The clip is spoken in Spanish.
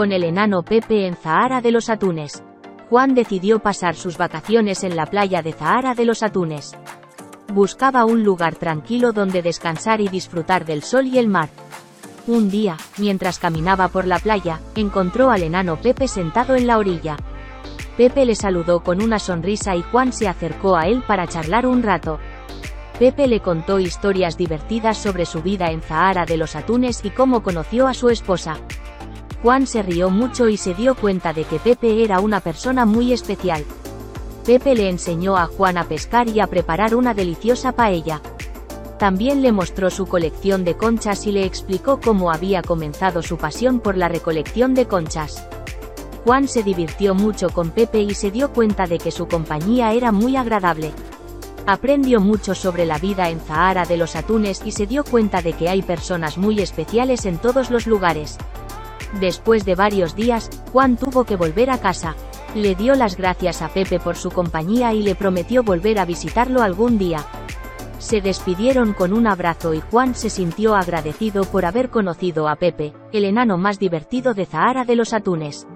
Con el enano Pepe en Zahara de los Atunes. Juan decidió pasar sus vacaciones en la playa de Zahara de los Atunes. Buscaba un lugar tranquilo donde descansar y disfrutar del sol y el mar. Un día, mientras caminaba por la playa, encontró al enano Pepe sentado en la orilla. Pepe le saludó con una sonrisa y Juan se acercó a él para charlar un rato. Pepe le contó historias divertidas sobre su vida en Zahara de los Atunes y cómo conoció a su esposa. Juan se rió mucho y se dio cuenta de que Pepe era una persona muy especial. Pepe le enseñó a Juan a pescar y a preparar una deliciosa paella. También le mostró su colección de conchas y le explicó cómo había comenzado su pasión por la recolección de conchas. Juan se divirtió mucho con Pepe y se dio cuenta de que su compañía era muy agradable. Aprendió mucho sobre la vida en Zahara de los atunes y se dio cuenta de que hay personas muy especiales en todos los lugares. Después de varios días, Juan tuvo que volver a casa. Le dio las gracias a Pepe por su compañía y le prometió volver a visitarlo algún día. Se despidieron con un abrazo y Juan se sintió agradecido por haber conocido a Pepe, el enano más divertido de Zahara de los Atunes.